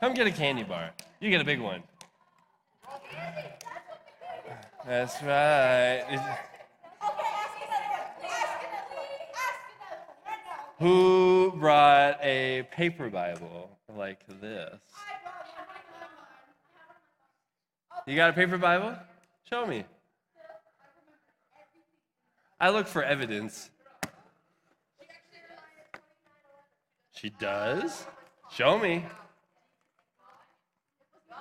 Come get a candy bar. You get a big one. That's right. Who brought a paper Bible like this? You got a paper Bible? Show me. I look for evidence. She does? Show me.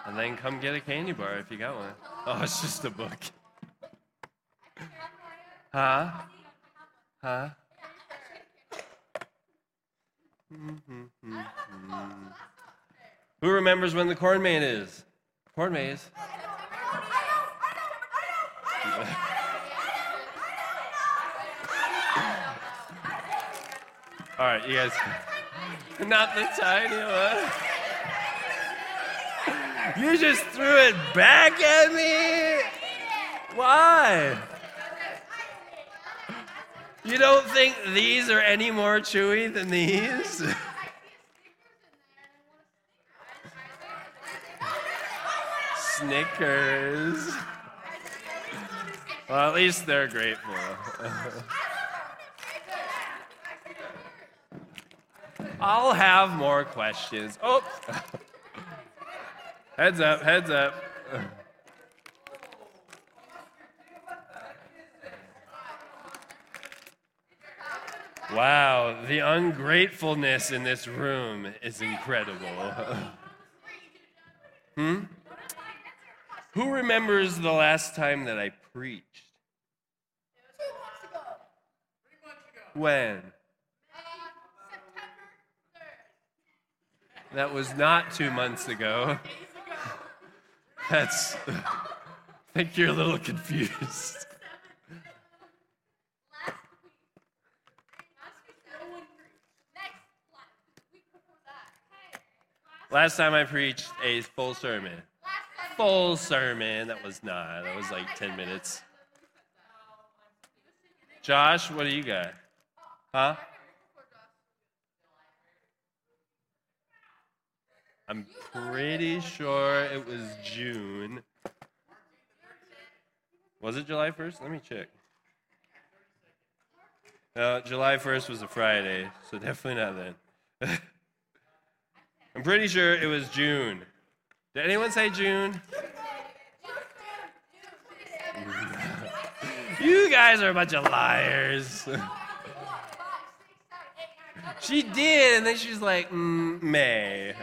And then come get a candy bar if you got one. Oh, it's just a book. Huh? Huh? Who remembers when the corn maze is? Corn maze. All right, you guys. Not the tiny one. You just threw it back at me? Why? You don't think these are any more chewy than these? Snickers. Well, at least they're grateful. I'll have more questions. Oh, heads up, heads up. Wow, the ungratefulness in this room is incredible. hmm? Who remembers the last time that I preached? Was months ago. Pretty much ago. When? That was not two months ago. That's. I think you're a little confused. Last time I preached a full sermon. Full sermon. That was not. That was like 10 minutes. Josh, what do you got? Huh? I'm pretty sure it was June. Was it July 1st? Let me check. No, July 1st was a Friday, so definitely not then. I'm pretty sure it was June. Did anyone say June? you guys are a bunch of liars. she did, and then she's like, mm, May.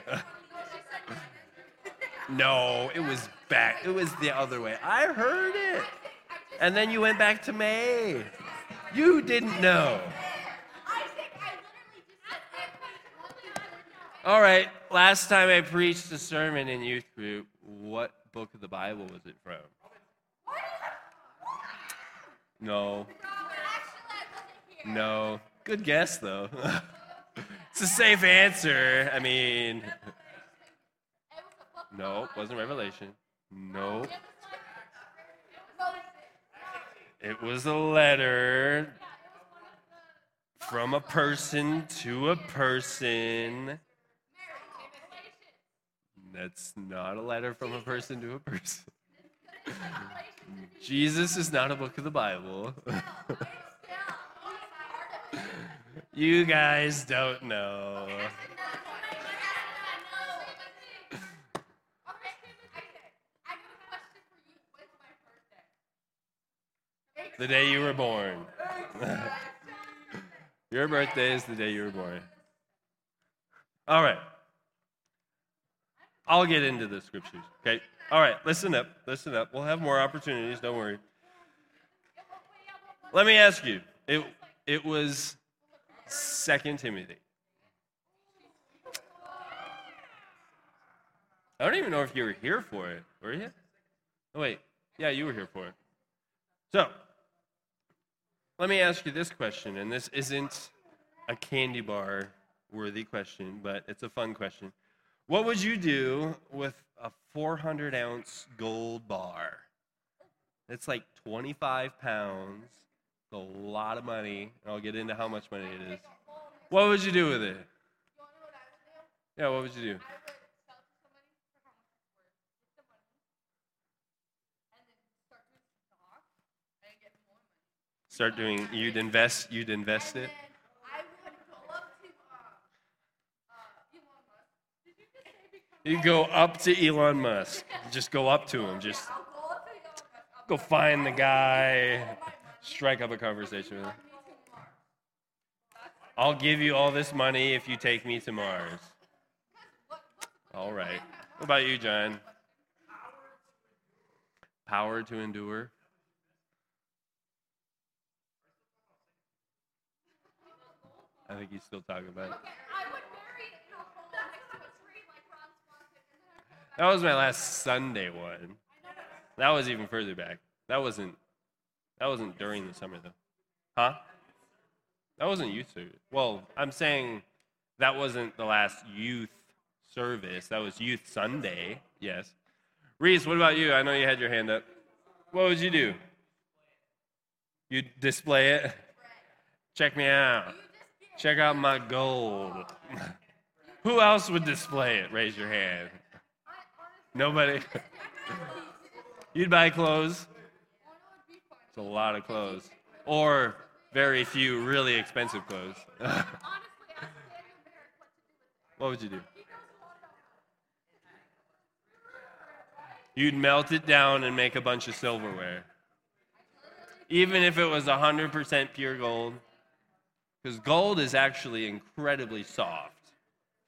No, it was back. It was the other way. I heard it. And then you went back to May. You didn't know. All right, last time I preached a sermon in youth group, what book of the Bible was it from? No. No. Good guess, though. it's a safe answer. I mean, no, wasn't Revelation. No. It was a letter from a person to a person. That's not a letter from a person to a person. Jesus is not a book of the Bible. you guys don't know. The day you were born. Your birthday is the day you were born. All right. I'll get into the scriptures. Okay. All right. Listen up. Listen up. We'll have more opportunities. Don't worry. Let me ask you. It it was Second Timothy. I don't even know if you were here for it. Were you? Oh wait. Yeah, you were here for it. So, let me ask you this question, and this isn't a candy bar worthy question, but it's a fun question. What would you do with a 400 ounce gold bar? It's like 25 pounds. It's a lot of money. And I'll get into how much money it is. What would you do with it? Yeah, what would you do? I would sell to somebody for how much it's worth, get the money, and then start doing stock and get more money. Start doing. You'd invest. You'd invest it. you go up to Elon Musk. Just go up to him. Just go find the guy. Strike up a conversation with him. I'll give you all this money if you take me to Mars. All right. What about you, John? Power to endure. I think he's still talking about it. Okay, I would bury it in a hole next to a tree like Ron Swanson, and then I'd go back. That was my last Sunday one. That was even further back. That wasn't. That wasn't during the summer though. Huh? That wasn't youth service. Well, I'm saying that wasn't the last youth service. That was youth Sunday. Yes. Reese, what about you? I know you had your hand up. What would you do? You display it. Check me out. Check out my gold. Who else would display it? Raise your hand. Nobody. You'd buy clothes. It's a lot of clothes. Or very few really expensive clothes. What would you do? You'd melt it down and make a bunch of silverware. Even if it was 100% pure gold. Because gold is actually incredibly soft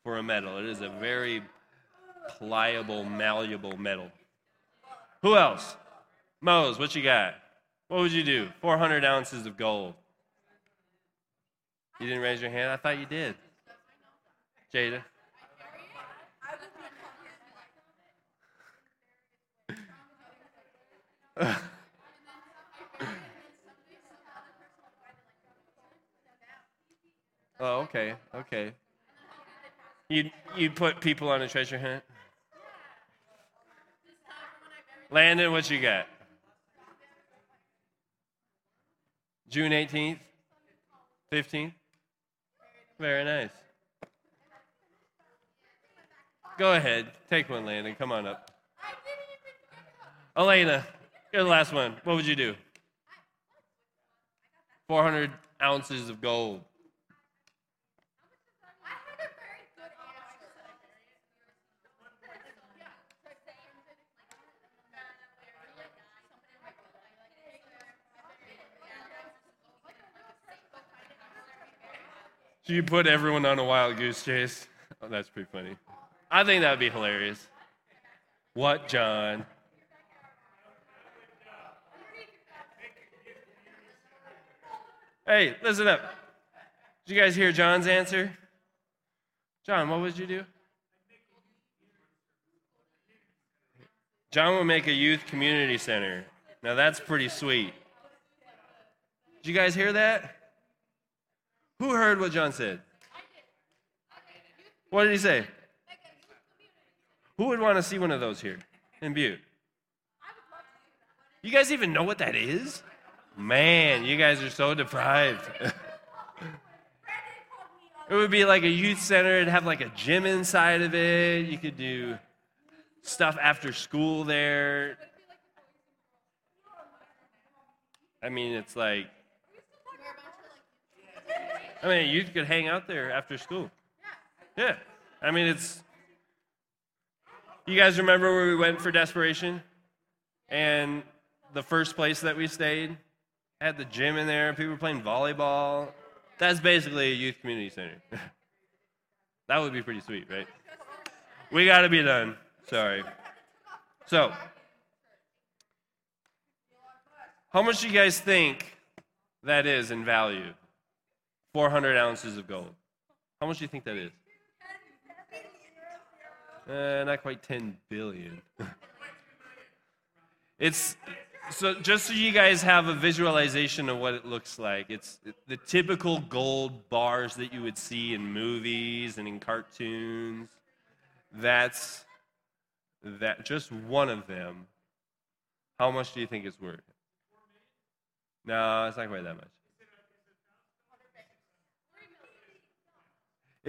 for a metal. It is a very pliable, malleable metal. Who else? Mose, what you got? What would you do? 400 ounces of gold. You didn't raise your hand? I thought you did. Jada? I would become Oh, okay, okay. You you put people on a treasure hunt. Landon, what you got? June eighteenth, fifteenth. Very nice. Go ahead, take one, Landon. Come on up. Elena, you're the last one. What would you do? 400 ounces of gold. I had a very good answer. So you put everyone on a wild goose chase? Oh, that's pretty funny. I think that would be hilarious. What, John? Hey, listen up. Did you guys hear John's answer? John, what would you do? John would make a youth community center. Now that's pretty sweet. Did you guys hear that? Who heard what John said? What did he say? Who would want to see one of those here in Butte? You guys even know what that is? Man, you guys are so deprived. it would be like a youth center, it'd have like a gym inside of it. You could do stuff after school there. I mean, it's like, I mean, you could hang out there after school. Yeah. I mean, it's. You guys remember where we went for desperation? And the first place that we stayed had the gym in there, people were playing volleyball. That's basically a youth community center. that would be pretty sweet, right? We got to be done. Sorry. So, how much do you guys think that is in value? 400 ounces of gold. How much do you think that is? Uh, not quite 10 billion. it's so just so you guys have a visualization of what it looks like. It's the typical gold bars that you would see in movies and in cartoons. That's that just one of them. How much do you think it's worth? No, it's not quite that much.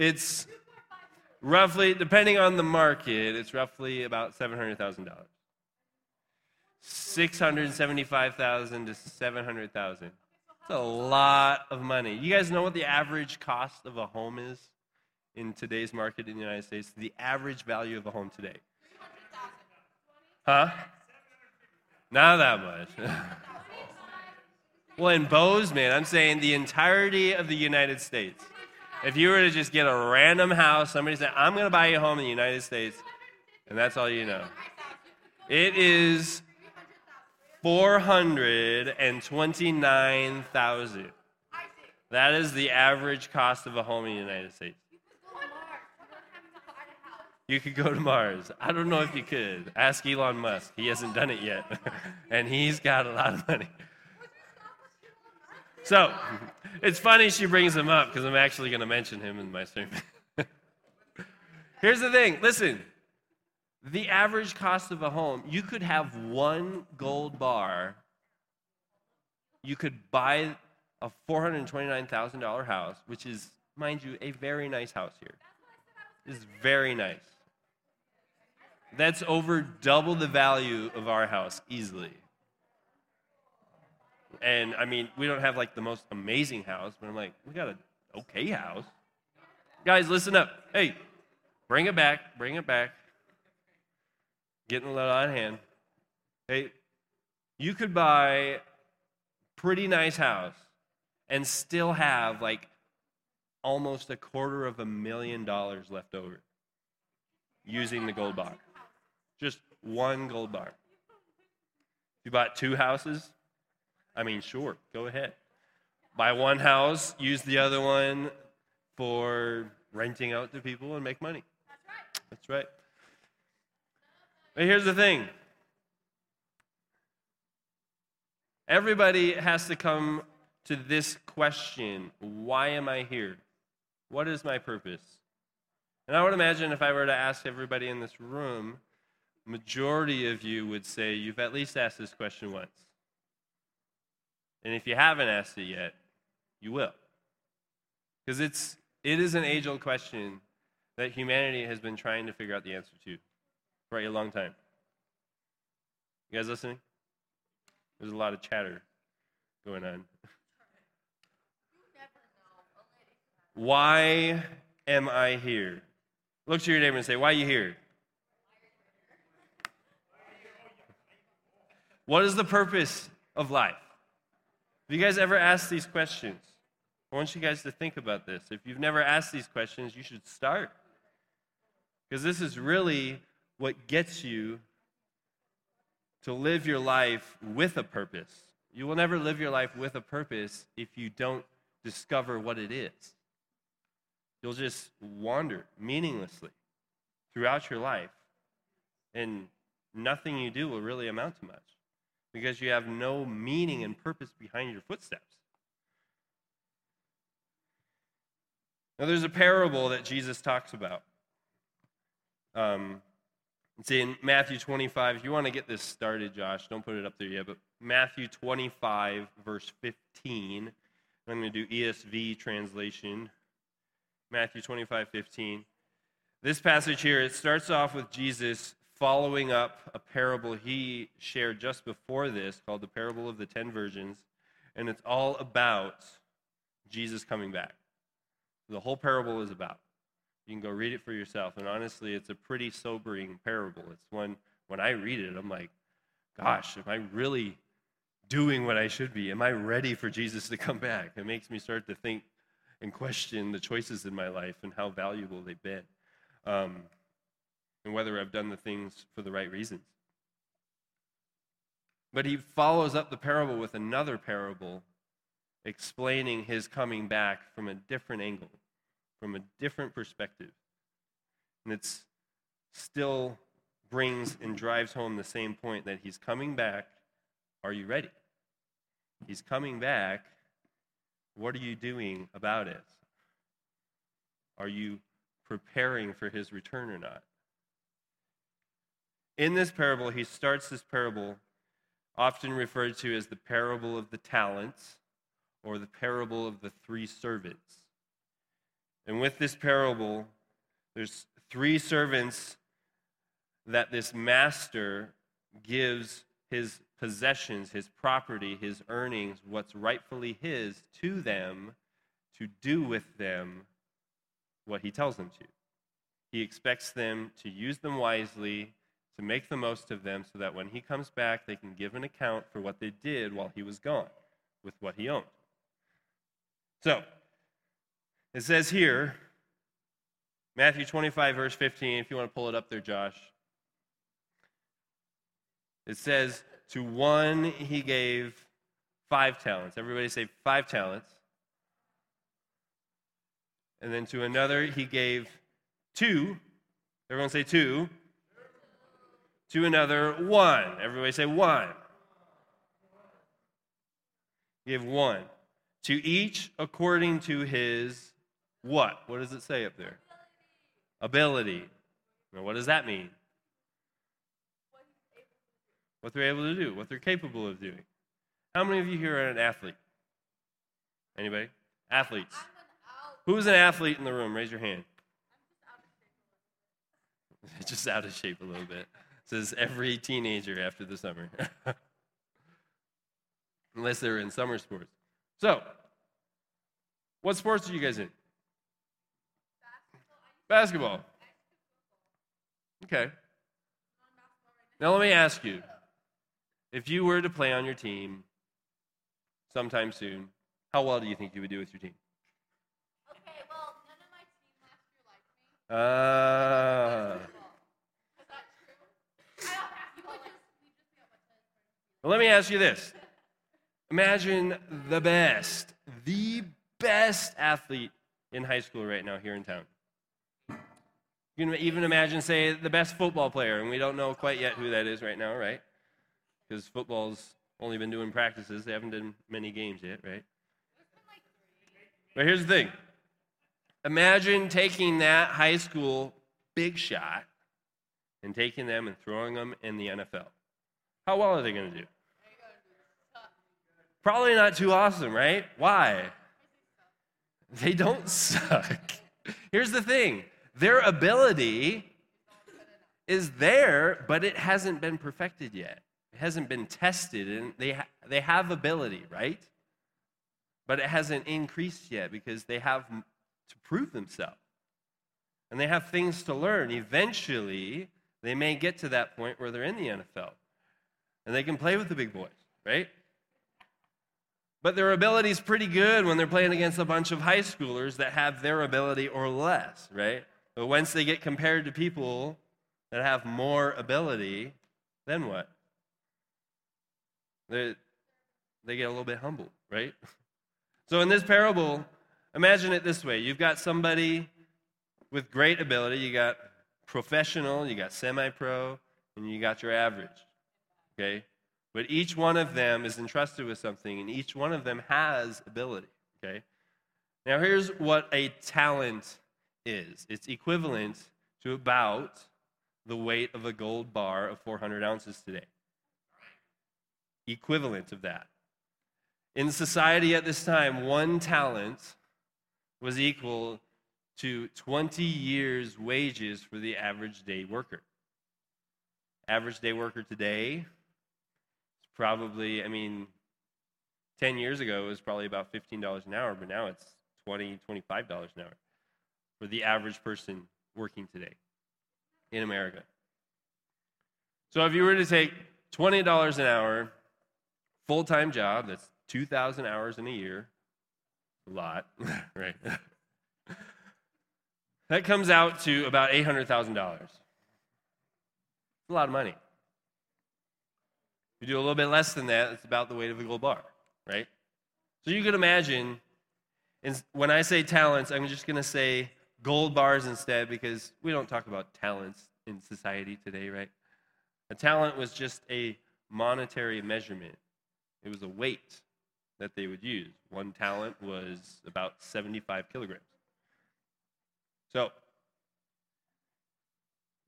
It's roughly, depending on the market, it's roughly about $700,000. 675,000 to 700,000. It's a lot of money. You guys know what the average cost of a home is in today's market in the United States? The average value of a home today. Huh? Not that much. well, in Bozeman, I'm saying the entirety of the United States. If you were to just get a random house, somebody said, I'm going to buy you a home in the United States, and that's all you know. It is 429,000. That is the average cost of a home in the United States. You could go to Mars. I don't know if you could. Ask Elon Musk. He hasn't done it yet. and he's got a lot of money. So, it's funny she brings him up because I'm actually going to mention him in my sermon. Here's the thing listen, the average cost of a home, you could have one gold bar, you could buy a $429,000 house, which is, mind you, a very nice house here. It's very nice. That's over double the value of our house easily. And I mean, we don't have like the most amazing house, but I'm like, we got an okay house. Guys, listen up. Hey, bring it back, bring it back. Getting a little out of hand. Hey, you could buy pretty nice house and still have like almost a quarter of a million dollars left over using the gold bar. Just one gold bar. You bought two houses, I mean, sure, go ahead. Buy one house, use the other one for renting out to people and make money. That's right. That's right. But here's the thing everybody has to come to this question why am I here? What is my purpose? And I would imagine if I were to ask everybody in this room, majority of you would say you've at least asked this question once. And if you haven't asked it yet, you will. Because it's it is an age-old question that humanity has been trying to figure out the answer to for a long time. You guys listening? There's a lot of chatter going on. Why am I here? Look to your neighbor and say, Why are you here? What is the purpose of life? Have you guys ever asked these questions? I want you guys to think about this. If you've never asked these questions, you should start. Because this is really what gets you to live your life with a purpose. You will never live your life with a purpose if you don't discover what it is. You'll just wander meaninglessly throughout your life, and nothing you do will really amount to much because you have no meaning and purpose behind your footsteps. Now, there's a parable that Jesus talks about. Um, it's in Matthew 25. If you want to get this started, Josh, don't put it up there yet, but Matthew 25, verse 15. I'm going to do ESV translation. Matthew 25, 15. This passage here, it starts off with Jesus following up a parable he shared just before this called the parable of the ten virgins. And it's all about Jesus coming back. The whole parable is about. You can go read it for yourself. And honestly, it's a pretty sobering parable. It's one, when I read it, I'm like, gosh, am I really doing what I should be? Am I ready for Jesus to come back? It makes me start to think and question the choices in my life and how valuable they've been. Um, and whether I've done the things for the right reasons. But he follows up the parable with another parable explaining his coming back from a different angle, from a different perspective. And it still brings and drives home the same point that he's coming back. Are you ready? He's coming back. What are you doing about it? Are you preparing for his return or not? In this parable, he starts this parable, often referred to as the parable of the talents or the parable of the three servants. And with this parable, there's three servants that this master gives his possessions, his property, his earnings, what's rightfully his to them to do with them what he tells them to. He expects them to use them wisely, to make the most of them, so that when he comes back, they can give an account for what they did while he was gone with what he owned. So, it says here, Matthew 25, verse 15, if you want to pull it up there, Josh. It says, To one he gave five talents. Everybody say five talents. And then to another he gave two. Everyone say two. To another, one. Everybody say one. Give one. To each according to his what? What does it say up there? Ability. Now, what does that mean? What they're able to do, what they're capable of doing. How many of you here are an athlete? Anybody? Athletes. I'm an. Who's an athlete in the room? Raise your hand. I'm just out of shape a little bit. Just out of shape a little bit. Says every teenager after the summer. Unless they're in summer sports. So, what sports are you guys in? Basketball. Basketball. Okay. Now let me ask you if you were to play on your team sometime soon, how well do you think you would do with your team? Okay, well, none of my team last year liked me. Uh, Is that true? I don't basketball. Like, we just be able to. Well, let me ask you this Imagine the best, the best athlete in high school right now here in town. You can even imagine, say, the best football player, and we don't know quite yet who that is right now, right? Because football's only been doing practices, they haven't done many games yet, right? But here's the thing imagine taking that high school big shot and taking them and throwing them in the NFL. How well are they going to do? Probably not too awesome, right? Why? They don't suck. Here's the thing their ability is there, but it hasn't been perfected yet. It hasn't been tested, and they, ha- they have ability, right? But it hasn't increased yet because they have to prove themselves. And they have things to learn. Eventually, they may get to that point where they're in the NFL and they can play with the big boys, right? But their ability is pretty good when they're playing against a bunch of high schoolers that have their ability or less, right? But once they get compared to people that have more ability, then what? They, they get a little bit humble, right? So in this parable, imagine it this way you've got somebody with great ability, you got professional, you got semi pro, and you got your average, okay? But each one of them is entrusted with something, and each one of them has ability. Okay? Now, here's what a talent is it's equivalent to about the weight of a gold bar of 400 ounces today. Equivalent of that. In society at this time, one talent was equal to 20 years' wages for the average day worker. Average day worker today probably, I mean, 10 years ago it was probably about $15 an hour, but now it's $20, $25 an hour for the average person working today in America. So if you were to take $20 an hour, full time job, that's 2,000 hours in a year, a lot, right? that comes out to about $800,000. a lot of money. If you do a little bit less than that, it's about the weight of a gold bar, right? So you could imagine, and when I say talents, I'm just going to say gold bars instead because we don't talk about talents in society today, right? A talent was just a monetary measurement, it was a weight that they would use. One talent was about 75 kilograms. So,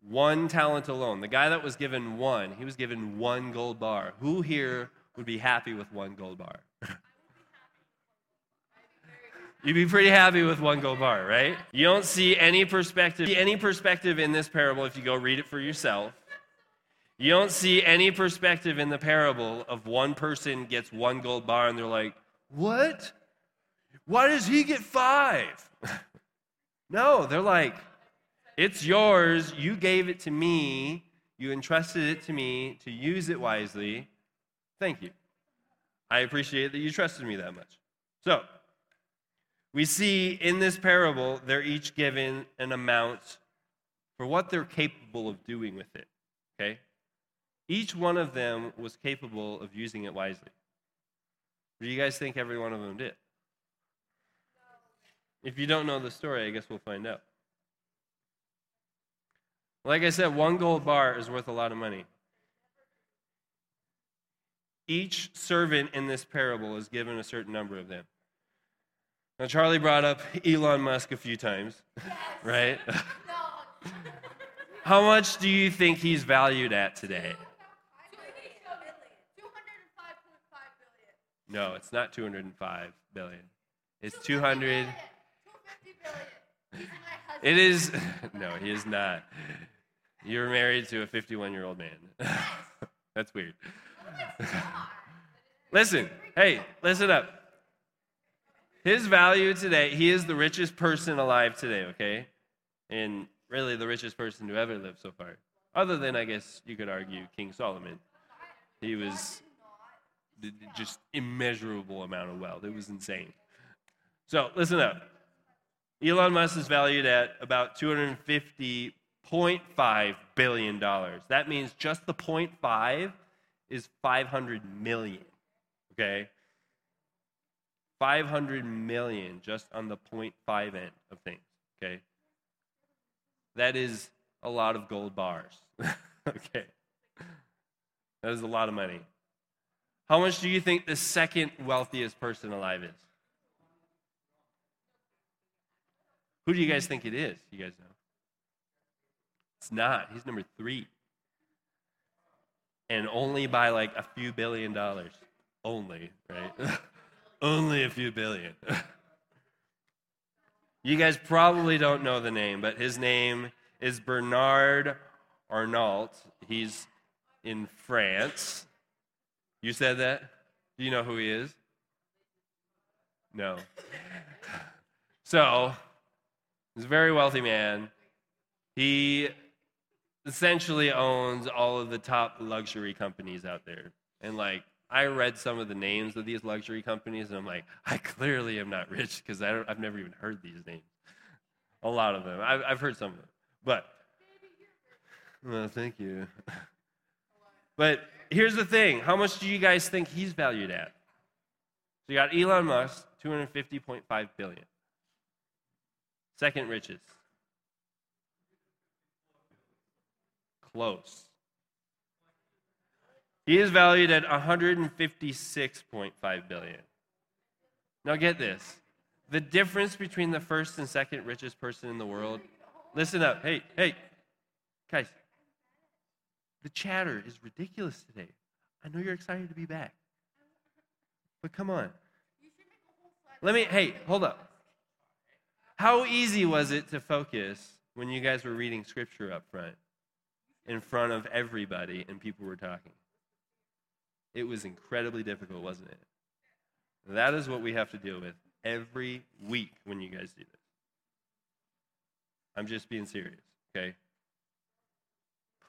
one talent alone. The guy that was given one, he was given one gold bar. Who here would be happy with one gold bar? You'd be pretty happy with one gold bar, right? You don't see any perspective, any perspective in this parable if you go read it for yourself. You don't see any perspective in the parable of one person gets one gold bar and they're like, "What? Why does he get 5?" no, they're like, "It's yours. You gave it to me. You entrusted it to me to use it wisely. Thank you. I appreciate that you trusted me that much." So, we see in this parable, they're each given an amount for what they're capable of doing with it. Okay? Each one of them was capable of using it wisely. Do you guys think every one of them did? If you don't know the story, I guess we'll find out. Like I said, one gold bar is worth a lot of money. Each servant in this parable is given a certain number of them. Now, Charlie brought up Elon Musk a few times, right? How much do you think he's valued at today? No, it's not 205 billion. It's 200. It is. No, he is not. You're married to a 51 year old man. That's weird. listen, hey, listen up. His value today, he is the richest person alive today, okay? And really the richest person to ever live so far. Other than, I guess, you could argue King Solomon. He was just immeasurable amount of wealth. It was insane. So listen up. Elon Musk is valued at about 250.5 billion dollars. That means just the 0.5 is 500 million. Okay? 500 million just on the 0.5 end of things. Okay? That is a lot of gold bars. okay? That is a lot of money. How much do you think the second wealthiest person alive is? Who do you guys think it is? You guys know? It's not. He's number three. And only by like a few billion dollars. Only, right? only a few billion. you guys probably don't know the name, but his name is Bernard Arnault. He's in France. You said that? Do you know who he is? No. So, he's a very wealthy man. He essentially owns all of the top luxury companies out there. And like, I read some of the names of these luxury companies, and I'm like, I clearly am not rich because I've never even heard these names. A lot of them. I've, I've heard some of them. But, well, thank you. But here's the thing how much do you guys think he's valued at? So you got Elon Musk, 250.5 billion. Second richest. Close. He is valued at 156.5 billion. Now get this. The difference between the first and second richest person in the world. Listen up. Hey, hey. Guys, the chatter is ridiculous today. I know you're excited to be back. But come on. Let me, hey, hold up. How easy was it to focus when you guys were reading scripture up front, in front of everybody, and people were talking? It was incredibly difficult, wasn't it? That is what we have to deal with every week when you guys do this. I'm just being serious, okay?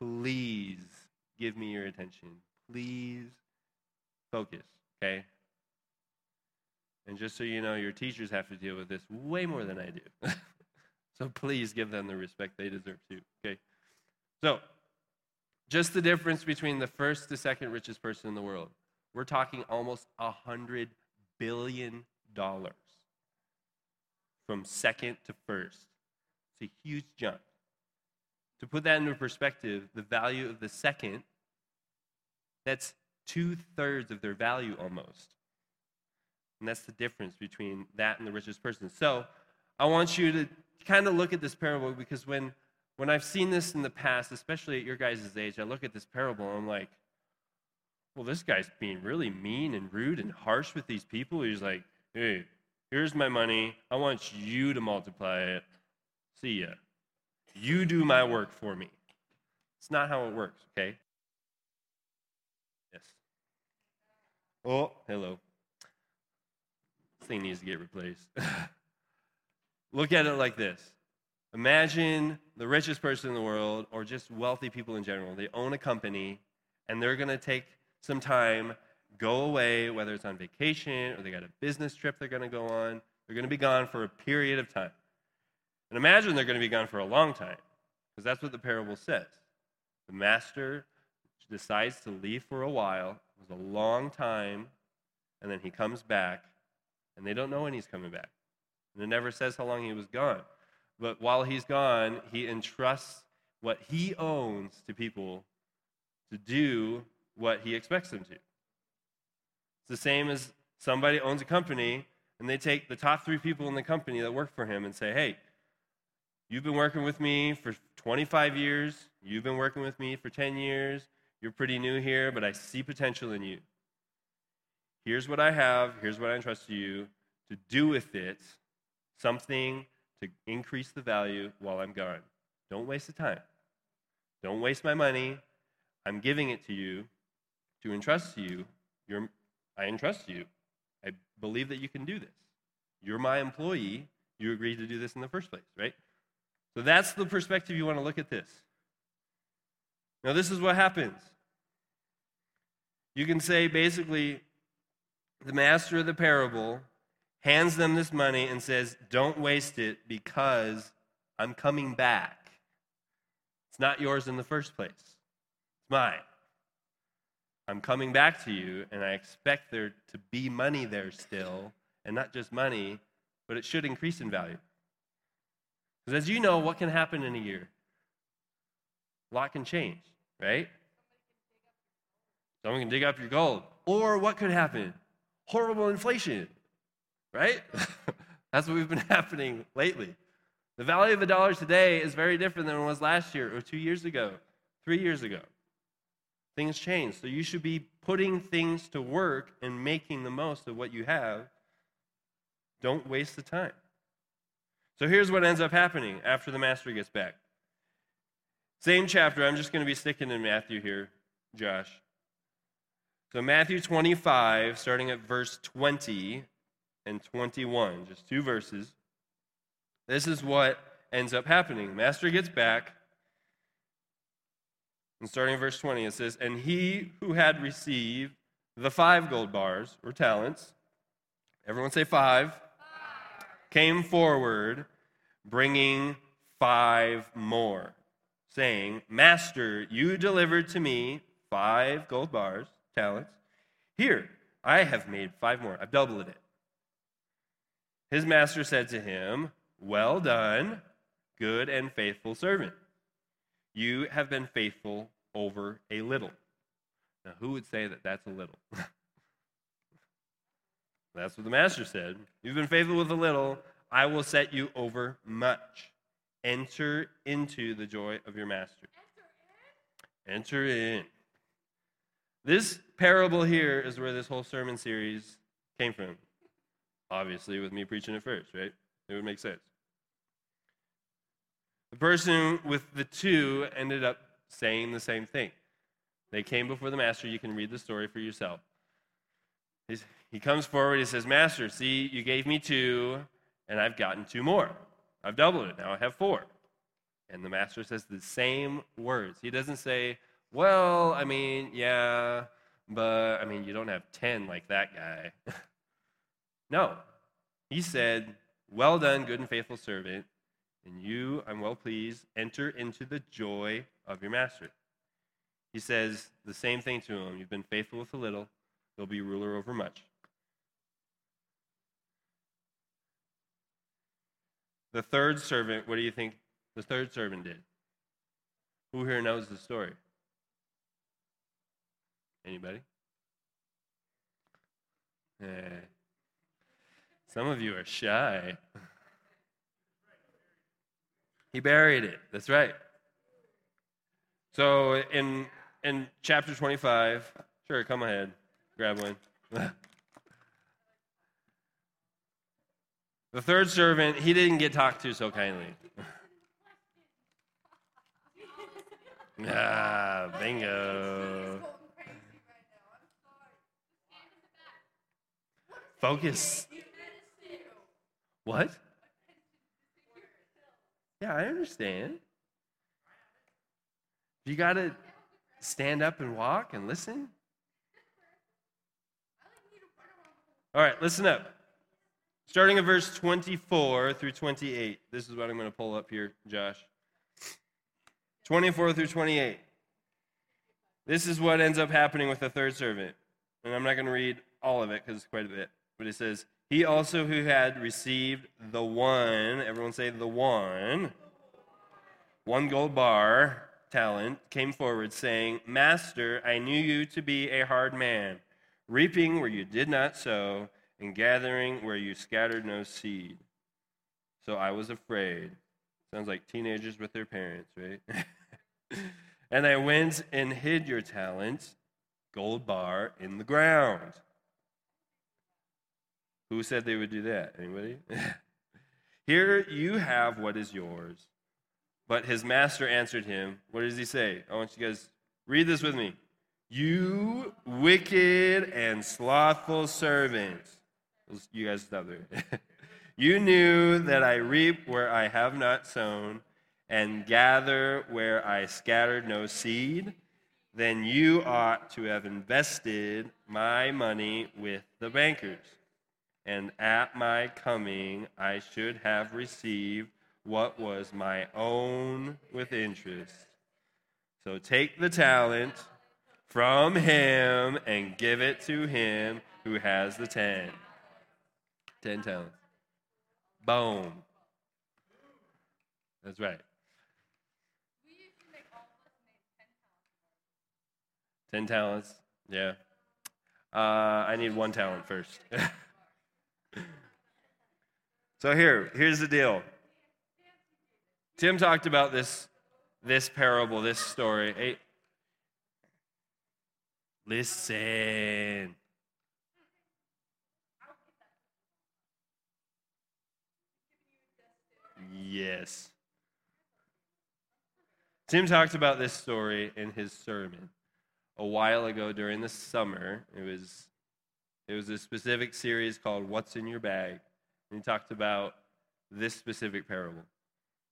please give me your attention. Please focus, okay? And just so you know, your teachers have to deal with this way more than I do. so please give them the respect they deserve too, okay? So, just the difference between the first to second richest person in the world. We're talking almost a hundred billion dollars from second to first. It's a huge jump. To put that into perspective, the value of the second, that's two thirds of their value almost. And that's the difference between that and the richest person. So I want you to kind of look at this parable because when, when I've seen this in the past, especially at your guys' age, I look at this parable and I'm like, well, this guy's being really mean and rude and harsh with these people. He's like, hey, Here's my money. I want you to multiply it. See ya. You do my work for me. It's not how it works, okay? Yes. Oh, hello. This thing needs to get replaced. Look at it like this Imagine the richest person in the world, or just wealthy people in general. They own a company, and they're going to take some time, go away, whether it's on vacation or they got a business trip they're going to go on. They're going to be gone for a period of time. And imagine they're going to be gone for a long time, because that's what the parable says. The master decides to leave for a while, it was a long time, and then he comes back, and they don't know when he's coming back. And it never says how long he was gone. But while he's gone, he entrusts what he owns to people to do what he expects them to. It's the same as somebody owns a company and they take the top three people in the company that work for him and say, hey, you've been working with me for 25 years, you've been working with me for 10 years, you're pretty new here, but I see potential in you. Here's what I have, here's what I entrust to you to do with it something to increase the value while I'm gone. Don't waste the time. Don't waste my money. I'm giving it to you to entrust to you. You're, I entrust you. I believe that you can do this. You're my employee. You agreed to do this in the first place, right? So that's the perspective you want to look at this. Now, this is what happens. You can say basically, the master of the parable hands them this money and says, Don't waste it because I'm coming back. It's not yours in the first place, it's mine. I'm coming back to you, and I expect there to be money there still, and not just money, but it should increase in value. Because as you know, what can happen in a year? A lot can change, right? Someone can dig up your gold. Or what could happen? Horrible inflation right? That's what we've been happening lately. The value of a dollar today is very different than it was last year or two years ago, three years ago. Things change. So you should be putting things to work and making the most of what you have. Don't waste the time. So here's what ends up happening after the master gets back. Same chapter. I'm just going to be sticking in Matthew here, Josh. So, Matthew 25, starting at verse 20, and 21, just two verses. This is what ends up happening. Master gets back, and starting in verse 20, it says, And he who had received the five gold bars or talents, everyone say five, came forward bringing five more, saying, Master, you delivered to me five gold bars, talents. Here, I have made five more. I've doubled it. His master said to him, Well done, good and faithful servant. You have been faithful over a little. Now, who would say that that's a little? that's what the master said. You've been faithful with a little, I will set you over much. Enter into the joy of your master. Enter in. Enter in. This parable here is where this whole sermon series came from obviously, with me preaching it first, right? It would make sense. The person with the two ended up saying the same thing. They came before the master. You can read the story for yourself. He's, he comes forward. He says, Master, see, you gave me two, and I've gotten two more. I've doubled it. Now I have four. And the master says the same words. He doesn't say, Well, I mean, yeah, but I mean, you don't have 10 like that guy. No. He said, Well done, good and faithful servant. And you, I'm well pleased, enter into the joy of your master. He says the same thing to him. You've been faithful with a little, you'll be ruler over much. The third servant, what do you think the third servant did? Who here knows the story? Anybody? Eh. Some of you are shy. He buried it. That's right. So in in chapter 25, sure, come ahead. Grab one. The third servant, he didn't get talked to so kindly. ah, bingo. Focus. What? Yeah, I understand. You got to stand up and walk and listen. All right, listen up. Starting at verse 24 through 28. This is what I'm going to pull up here, Josh. 24 through 28. This is what ends up happening with the third servant. And I'm not going to read all of it because it's quite a bit. But it says, He also who had received the one, everyone say the one, one gold bar talent, came forward, saying, Master, I knew you to be a hard man, reaping where you did not sow, and gathering where you scattered no seed. So I was afraid. Sounds like teenagers with their parents, right? and I went and hid your talent, gold bar, in the ground. Who said they would do that? Anybody? Here you have what is yours. But his master answered him. What does he say? I want you guys read this with me. You wicked and slothful servant. You guys stop there. you knew that I reap where I have not sown and gather where I scattered no seed. Then you ought to have invested my money with the bankers. And at my coming, I should have received what was my own with interest. So take the talent from him and give it to him who has the ten. Ten talents. Boom. That's right. Ten talents. Yeah. Uh, I need one talent first. so here, here's the deal. Tim talked about this, this parable, this story. Hey, listen. Yes. Tim talked about this story in his sermon a while ago during the summer. It was it was a specific series called What's in Your Bag. And he talked about this specific parable.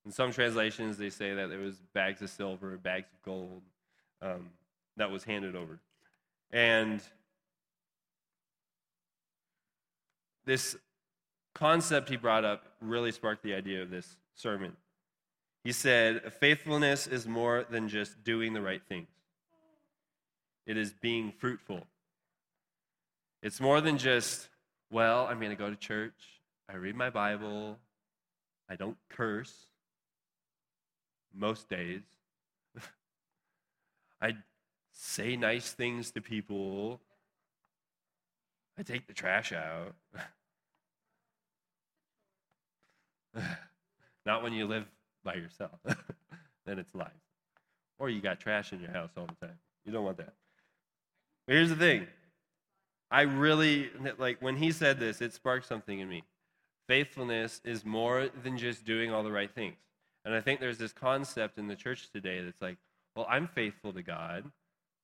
In some translations, they say that there was bags of silver, bags of gold um, that was handed over. And this concept he brought up really sparked the idea of this sermon. He said, Faithfulness is more than just doing the right things, it is being fruitful. It's more than just, well, I'm going to go to church, I read my Bible, I don't curse most days. I say nice things to people. I take the trash out. Not when you live by yourself. then it's life. Or you got trash in your house all the time. You don't want that. But here's the thing. I really, like, when he said this, it sparked something in me. Faithfulness is more than just doing all the right things. And I think there's this concept in the church today that's like, well, I'm faithful to God.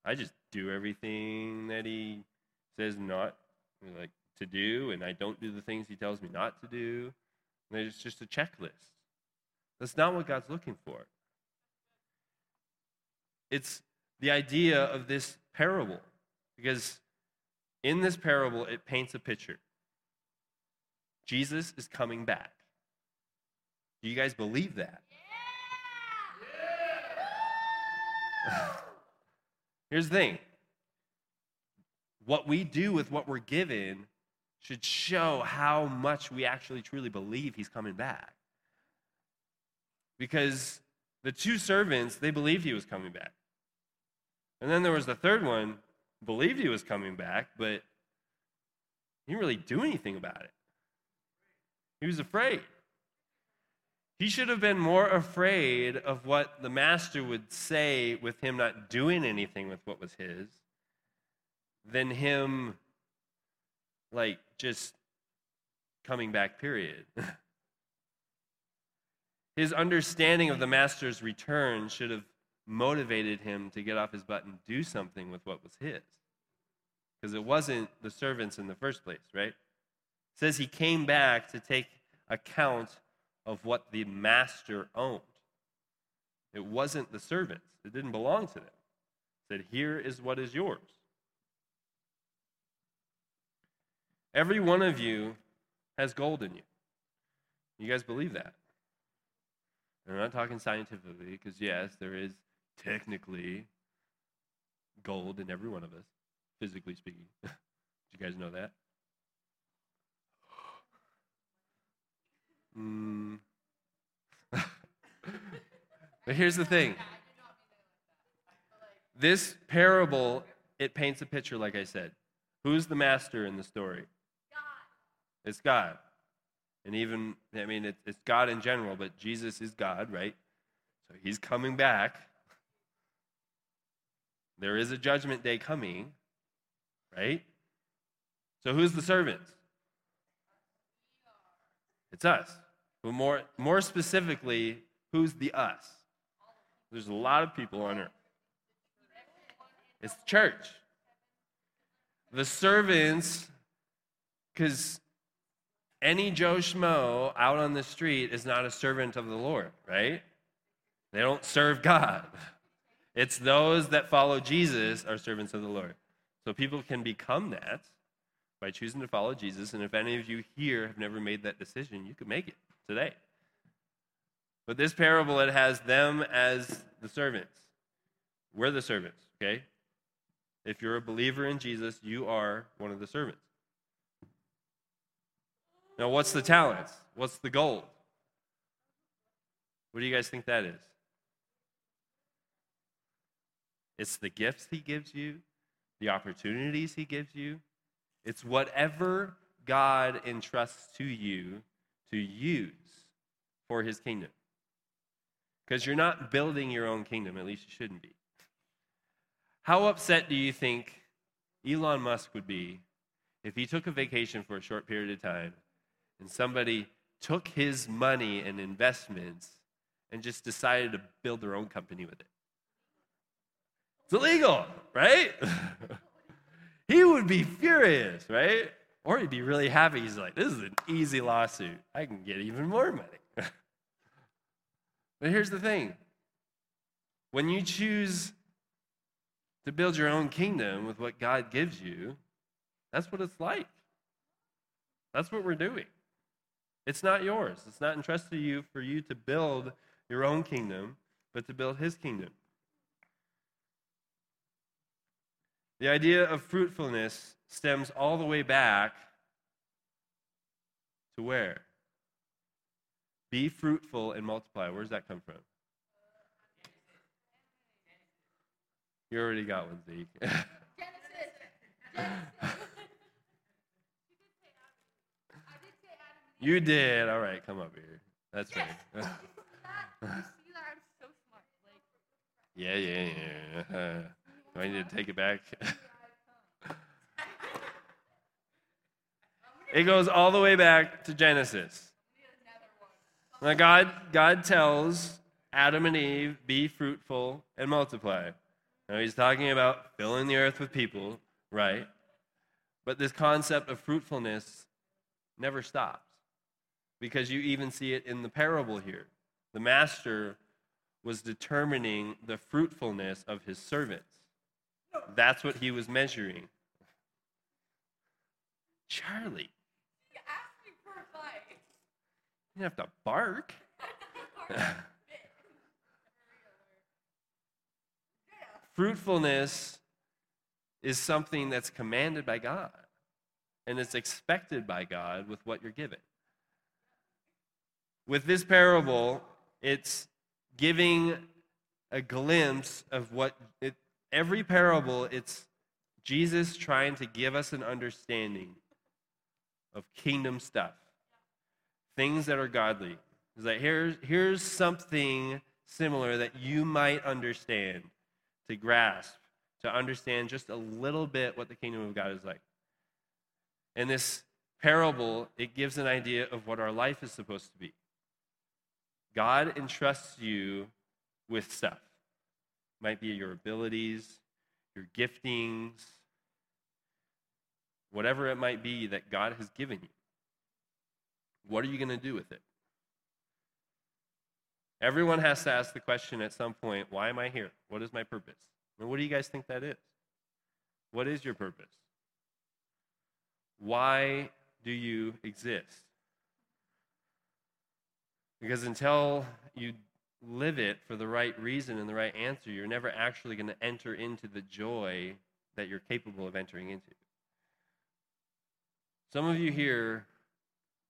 I just do everything that He says not like to do, and I don't do the things He tells me not to do. And it's just a checklist. That's not what God's looking for. It's the idea of this parable, because in this parable, it paints a picture. Jesus is coming back. Do you guys believe that? Yeah. Here's the thing what we do with what we're given should show how much we actually truly believe he's coming back. Because the two servants, they believed he was coming back. And then there was the third one, believed he was coming back, but he didn't really do anything about it. He was afraid. He should have been more afraid of what the master would say with him not doing anything with what was his than him, like, just coming back, period. his understanding of the master's return should have motivated him to get off his butt and do something with what was his. Because it wasn't the servants in the first place, right? Says he came back to take account of what the master owned. It wasn't the servants, it didn't belong to them. Said, Here is what is yours. Every one of you has gold in you. You guys believe that? I'm not talking scientifically, because yes, there is technically gold in every one of us, physically speaking. Did you guys know that? Mm. but here's the thing this parable, it paints a picture, like I said. Who's the master in the story? God. It's God. And even, I mean, it, it's God in general, but Jesus is God, right? So he's coming back. There is a judgment day coming, right? So who's the servants? It's us. But more, more specifically, who's the us? There's a lot of people on earth. It's the church. The servants, because any Joe Schmo out on the street is not a servant of the Lord, right? They don't serve God. It's those that follow Jesus are servants of the Lord. So people can become that by choosing to follow Jesus. And if any of you here have never made that decision, you can make it today. But this parable, it has them as the servants. We're the servants, okay? If you're a believer in Jesus, you are one of the servants. Now, what's the talents? What's the gold? What do you guys think that is? It's the gifts he gives you, the opportunities he gives you. It's whatever God entrusts to you to use for his kingdom. Because you're not building your own kingdom, at least you shouldn't be. How upset do you think Elon Musk would be if he took a vacation for a short period of time and somebody took his money and investments and just decided to build their own company with it? It's illegal, right? he would be furious, right? Or he'd be really happy. He's like, this is an easy lawsuit. I can get even more money. but here's the thing when you choose to build your own kingdom with what God gives you, that's what it's like. That's what we're doing. It's not yours. It's not entrusted to you for you to build your own kingdom, but to build his kingdom. The idea of fruitfulness stems all the way back to where? Be fruitful and multiply. Where does that come from? You already got one, Zeke. Genesis. Genesis. I did say Adam and Eve. you did. All right, come up here. That's Yes. right. You see that? You see that? I'm so smart. Like, yeah, yeah, yeah. Do I need to take it back? it goes all the way back to Genesis. Now God, God tells Adam and Eve, be fruitful and multiply. Now he's talking about filling the earth with people, right? But this concept of fruitfulness never stops because you even see it in the parable here. The master was determining the fruitfulness of his servants. That's what he was measuring. Charlie, he asked me for advice. You don't have to bark. Fruitfulness is something that's commanded by God and it's expected by God with what you're given. With this parable, it's giving a glimpse of what it, every parable, it's Jesus trying to give us an understanding of kingdom stuff, things that are godly. It's like, here's, here's something similar that you might understand, to grasp, to understand just a little bit what the kingdom of God is like. And this parable, it gives an idea of what our life is supposed to be. God entrusts you with stuff. It might be your abilities, your giftings, whatever it might be that God has given you. What are you going to do with it? Everyone has to ask the question at some point why am I here? What is my purpose? And what do you guys think that is? What is your purpose? Why do you exist? Because until you live it for the right reason and the right answer, you're never actually going to enter into the joy that you're capable of entering into. Some of you here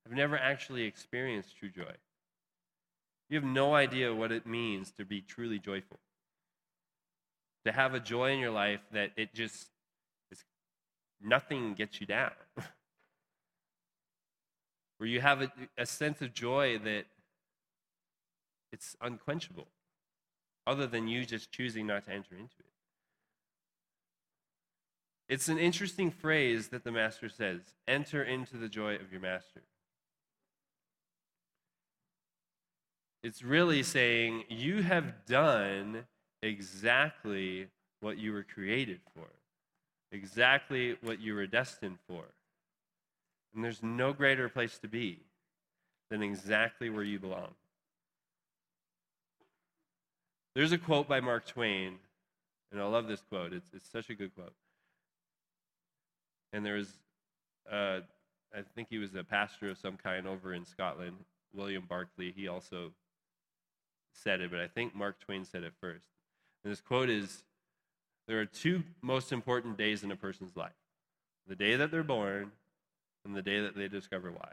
have never actually experienced true joy. You have no idea what it means to be truly joyful. To have a joy in your life that it just is nothing gets you down. Where you have a, a sense of joy that it's unquenchable, other than you just choosing not to enter into it. It's an interesting phrase that the master says enter into the joy of your master. It's really saying you have done exactly what you were created for, exactly what you were destined for. And there's no greater place to be than exactly where you belong. There's a quote by Mark Twain, and I love this quote. It's, it's such a good quote. And there's, uh, I think he was a pastor of some kind over in Scotland, William Barclay. He also said it, but I think Mark Twain said it first. And this quote is There are two most important days in a person's life the day that they're born and the day that they discover why.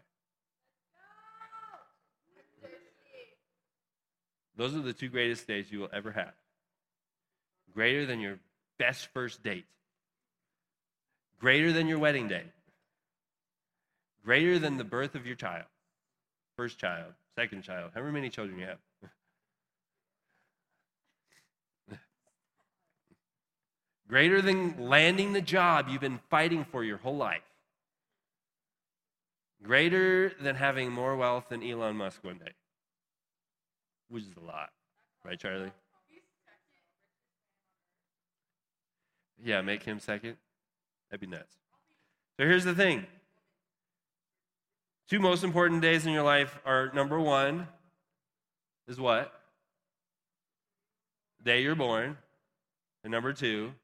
Those are the two greatest days you will ever have. Greater than your best first date, greater than your wedding day, greater than the birth of your child, first child, second child, however many children you have. Greater than landing the job you've been fighting for your whole life. Greater than having more wealth than Elon Musk one day, which is a lot, right, Charlie? Yeah, make him second. That'd be nuts. So here's the thing two most important days in your life are number one is what? The day you're born. And number two,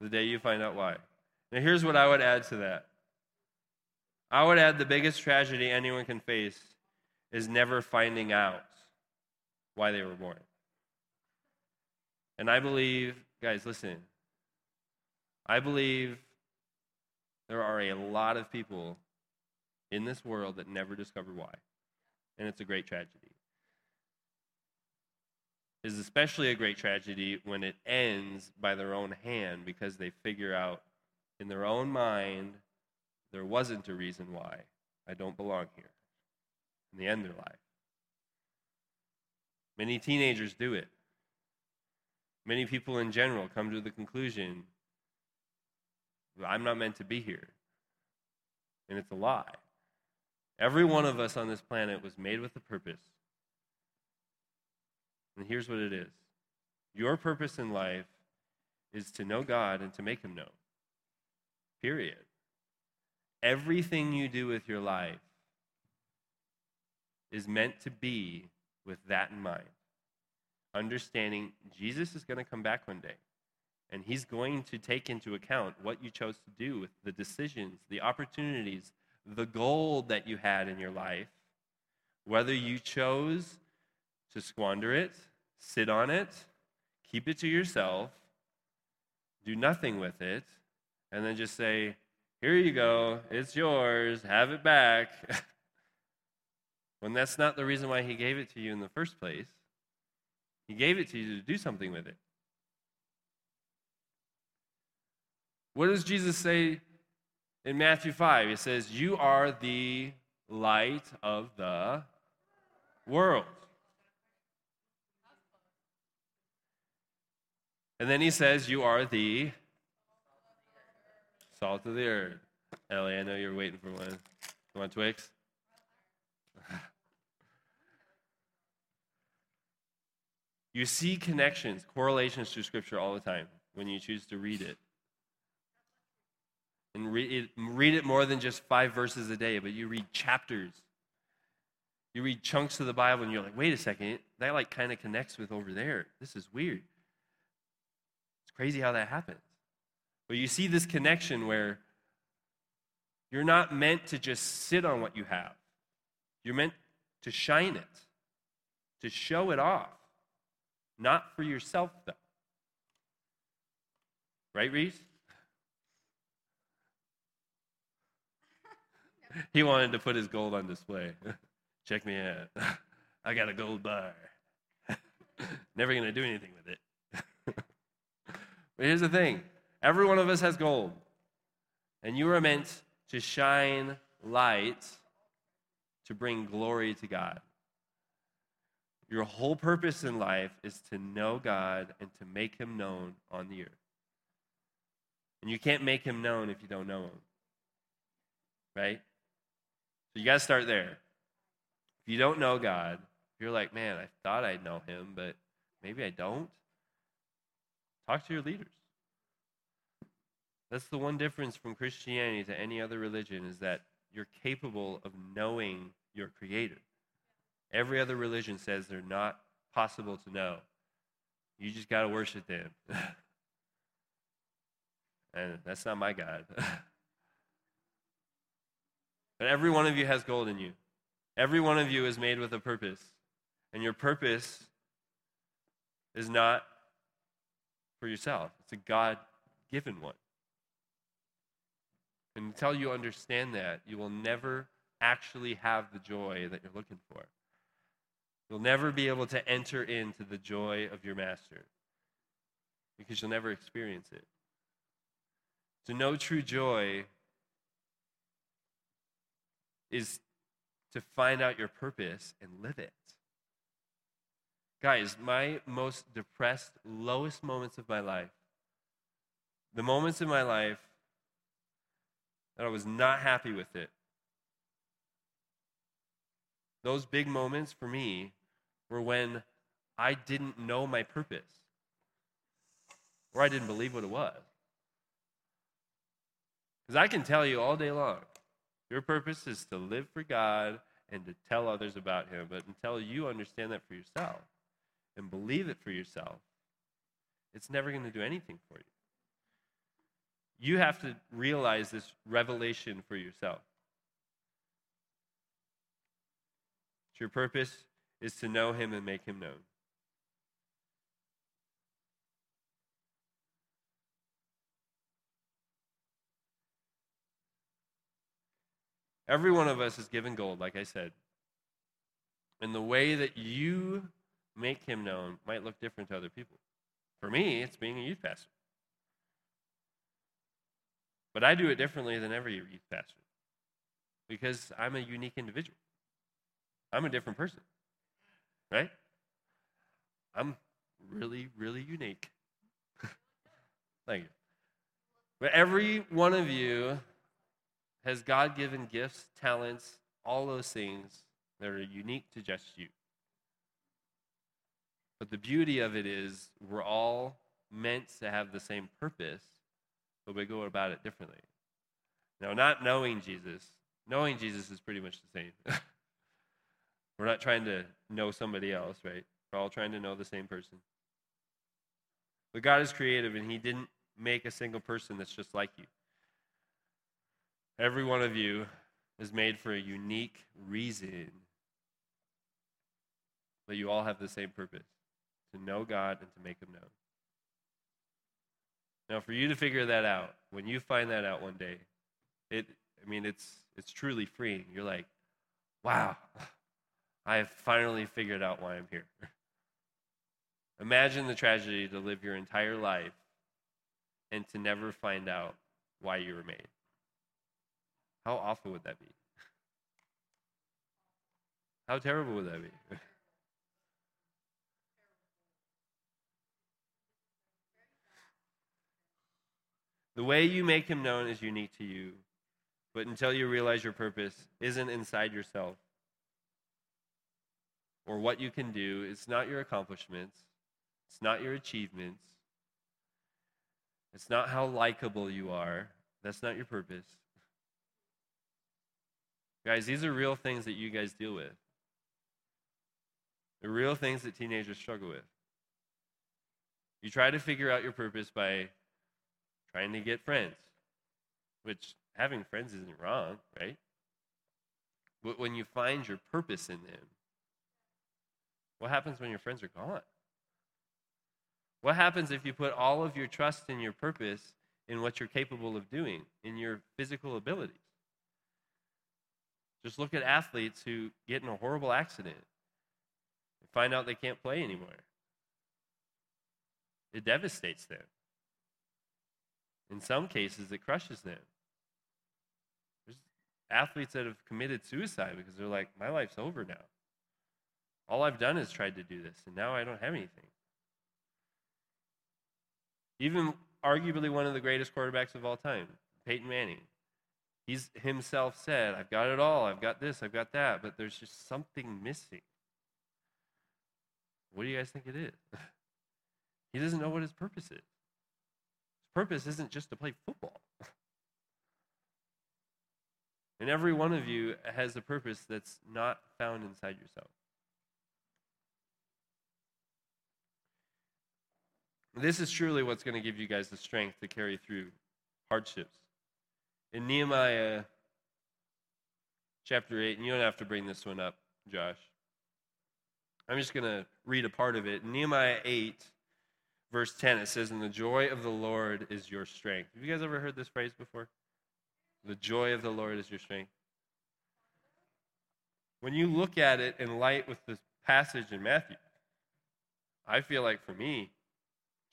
the day you find out why. Now, here's what I would add to that I would add the biggest tragedy anyone can face is never finding out why they were born. And I believe, guys, listen, I believe there are a lot of people in this world that never discover why. And it's a great tragedy is especially a great tragedy when it ends by their own hand because they figure out in their own mind there wasn't a reason why I don't belong here. And they end their life. Many teenagers do it. Many people in general come to the conclusion I'm not meant to be here. And it's a lie. Every one of us on this planet was made with a purpose. And here's what it is your purpose in life is to know God and to make him known. Period. Everything you do with your life is meant to be with that in mind. Understanding Jesus is going to come back one day. And he's going to take into account what you chose to do with the decisions, the opportunities, the goal that you had in your life, whether you chose to squander it, sit on it, keep it to yourself, do nothing with it, and then just say, Here you go, it's yours, have it back. when that's not the reason why he gave it to you in the first place. He gave it to you to do something with it. What does Jesus say in Matthew 5? He says, You are the light of the world. And then he says, You are the salt of the earth. Ellie, I know you're waiting for one. You want Twix? you see connections, correlations to Scripture all the time when you choose to read it. And read it, read it more than just five verses a day, but you read chapters. You read chunks of the Bible and you're like, wait a second, that like kind of connects with over there. This is weird. Crazy how that happens. But you see this connection where you're not meant to just sit on what you have. You're meant to shine it, to show it off. Not for yourself, though. Right, Reese? he wanted to put his gold on display. Check me out. I got a gold bar. Never going to do anything with it. But here's the thing every one of us has gold. And you are meant to shine light to bring glory to God. Your whole purpose in life is to know God and to make him known on the earth. And you can't make him known if you don't know him. Right? So you got to start there. If you don't know God, you're like, man, I thought I'd know him, but maybe I don't. Talk to your leaders. That's the one difference from Christianity to any other religion is that you're capable of knowing your creator. Every other religion says they're not possible to know. You just got to worship them. and that's not my God. but every one of you has gold in you. Every one of you is made with a purpose. And your purpose is not for yourself, it's a God given one. And until you understand that, you will never actually have the joy that you're looking for. You'll never be able to enter into the joy of your master because you'll never experience it. To know true joy is to find out your purpose and live it. Guys, my most depressed, lowest moments of my life, the moments in my life that I was not happy with it, those big moments for me were when I didn't know my purpose or I didn't believe what it was. Because I can tell you all day long, your purpose is to live for God and to tell others about Him. But until you understand that for yourself and believe it for yourself, it's never going to do anything for you. You have to realize this revelation for yourself. Your purpose is to know him and make him known. Every one of us is given gold, like I said. And the way that you make him known might look different to other people. For me, it's being a youth pastor. But I do it differently than every youth pastor because I'm a unique individual. I'm a different person, right? I'm really, really unique. Thank you. But every one of you has God given gifts, talents, all those things that are unique to just you. But the beauty of it is we're all meant to have the same purpose, but we go about it differently. Now, not knowing Jesus, knowing Jesus is pretty much the same. We're not trying to know somebody else, right? We're all trying to know the same person. But God is creative, and He didn't make a single person that's just like you. Every one of you is made for a unique reason. But you all have the same purpose to know God and to make Him known. Now, for you to figure that out, when you find that out one day, it, I mean, it's, it's truly freeing. You're like, wow, I have finally figured out why I'm here. Imagine the tragedy to live your entire life and to never find out why you were made. How awful would that be? How terrible would that be? the way you make him known is unique to you. But until you realize your purpose isn't inside yourself or what you can do, it's not your accomplishments, it's not your achievements, it's not how likable you are. That's not your purpose. Guys, these are real things that you guys deal with. The real things that teenagers struggle with. You try to figure out your purpose by trying to get friends, which having friends isn't wrong, right? But when you find your purpose in them, what happens when your friends are gone? What happens if you put all of your trust in your purpose in what you're capable of doing, in your physical abilities? Just look at athletes who get in a horrible accident and find out they can't play anymore. It devastates them. In some cases, it crushes them. There's athletes that have committed suicide because they're like, my life's over now. All I've done is tried to do this, and now I don't have anything. Even arguably one of the greatest quarterbacks of all time, Peyton Manning. He's himself said, I've got it all, I've got this, I've got that, but there's just something missing. What do you guys think it is? he doesn't know what his purpose is. Purpose isn't just to play football. and every one of you has a purpose that's not found inside yourself. This is truly what's going to give you guys the strength to carry through hardships. In Nehemiah chapter 8, and you don't have to bring this one up, Josh. I'm just going to read a part of it. In Nehemiah 8, verse 10, it says, And the joy of the Lord is your strength. Have you guys ever heard this phrase before? The joy of the Lord is your strength. When you look at it in light with this passage in Matthew, I feel like for me,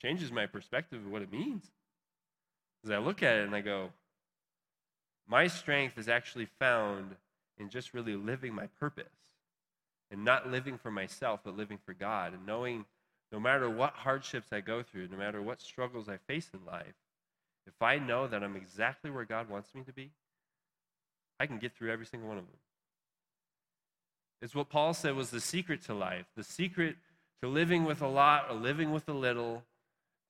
changes my perspective of what it means. As I look at it and I go, my strength is actually found in just really living my purpose and not living for myself, but living for God and knowing no matter what hardships I go through, no matter what struggles I face in life, if I know that I'm exactly where God wants me to be, I can get through every single one of them. It's what Paul said was the secret to life, the secret to living with a lot or living with a little,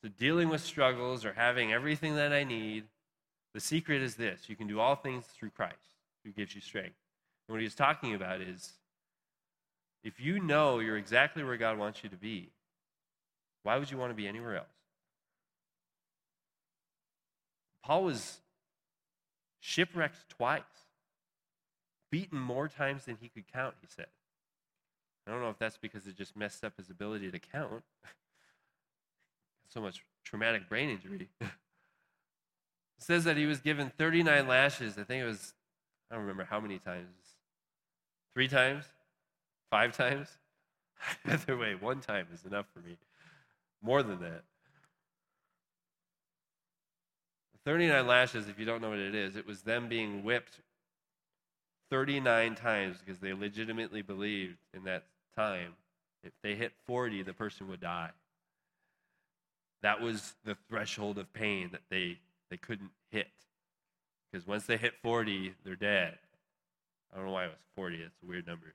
to dealing with struggles or having everything that I need. The secret is this you can do all things through Christ who gives you strength. And what he's talking about is if you know you're exactly where God wants you to be, why would you want to be anywhere else? Paul was shipwrecked twice, beaten more times than he could count, he said. I don't know if that's because it just messed up his ability to count. so much traumatic brain injury. it says that he was given 39 lashes. I think it was, I don't remember how many times. Three times? Five times? Either way, one time is enough for me. More than that. 39 lashes, if you don't know what it is, it was them being whipped 39 times because they legitimately believed in that time if they hit 40, the person would die. That was the threshold of pain that they, they couldn't hit. Because once they hit 40, they're dead. I don't know why it was 40. It's a weird number.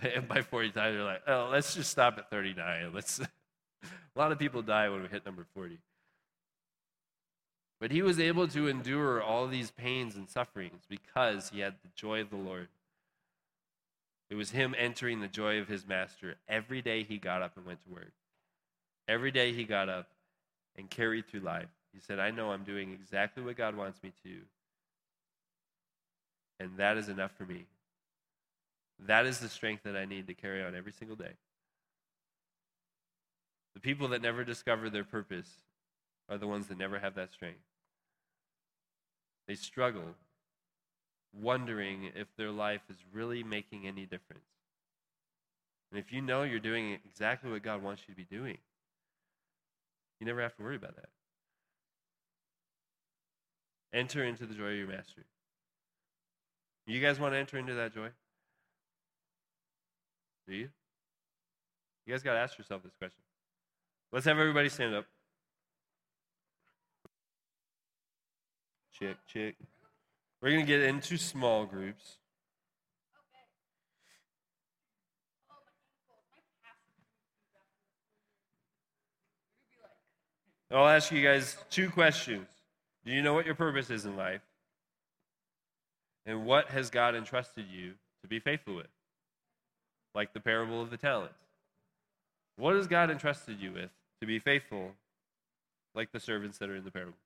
and by 40 times, they're like, oh, let's just stop at 39. Let's. a lot of people die when we hit number 40. But he was able to endure all these pains and sufferings because he had the joy of the Lord. It was him entering the joy of his master every day he got up and went to work. Every day he got up and carried through life. He said, I know I'm doing exactly what God wants me to. And that is enough for me. That is the strength that I need to carry on every single day. The people that never discover their purpose are the ones that never have that strength. They struggle wondering if their life is really making any difference. And if you know you're doing exactly what God wants you to be doing, you never have to worry about that. Enter into the joy of your master. You guys want to enter into that joy? Do you? You guys got to ask yourself this question. Let's have everybody stand up. check, check. We're going to get into small groups. I'll ask you guys two questions. Do you know what your purpose is in life? And what has God entrusted you to be faithful with? Like the parable of the talents. What has God entrusted you with to be faithful, like the servants that are in the parable?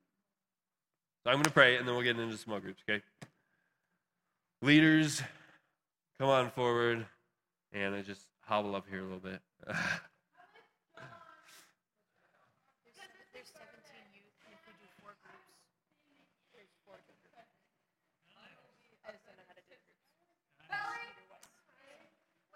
So I'm going to pray, and then we'll get into small groups, okay? Leaders, come on forward. And I just hobble up here a little bit. There's, there's 17 youth, and if we do four groups, there's four groups. I just don't know how to do groups. Either way. All right. Guys, wait, don't get into groups yet. Just leaders are Wait, here. wait. My leader isn't here. Follow her. Who's your leader? Mine. You already have a group. There's a lot of people who already put down on it. You know that. Yeah. Who's your, is your name? Darren. What about John? This is Katie. Katie. You don't have one either?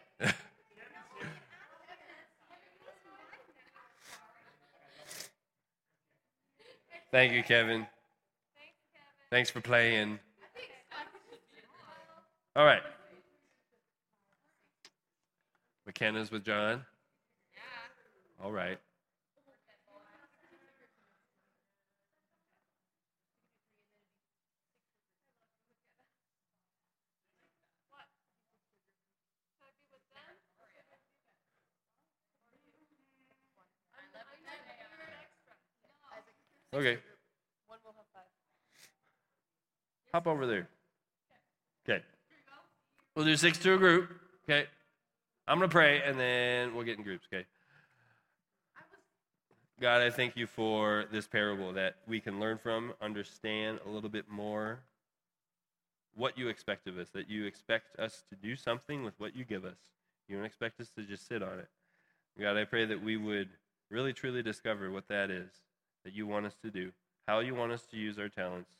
Thank you, Kevin. Thanks for playing. All right. McKenna's with John. All right. Okay. One will have five. Hop over there. Okay. We'll do six to a group. Okay. I'm going to pray and then we'll get in groups. Okay. God, I thank you for this parable that we can learn from, understand a little bit more what you expect of us, that you expect us to do something with what you give us. You don't expect us to just sit on it. God, I pray that we would really truly discover what that is that you want us to do, how you want us to use our talents,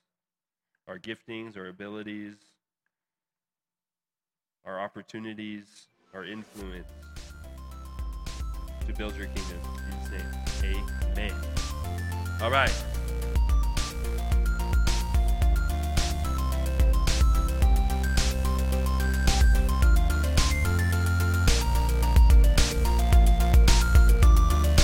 our giftings, our abilities, our opportunities, our influence to build your kingdom. In Jesus' name, amen. All right.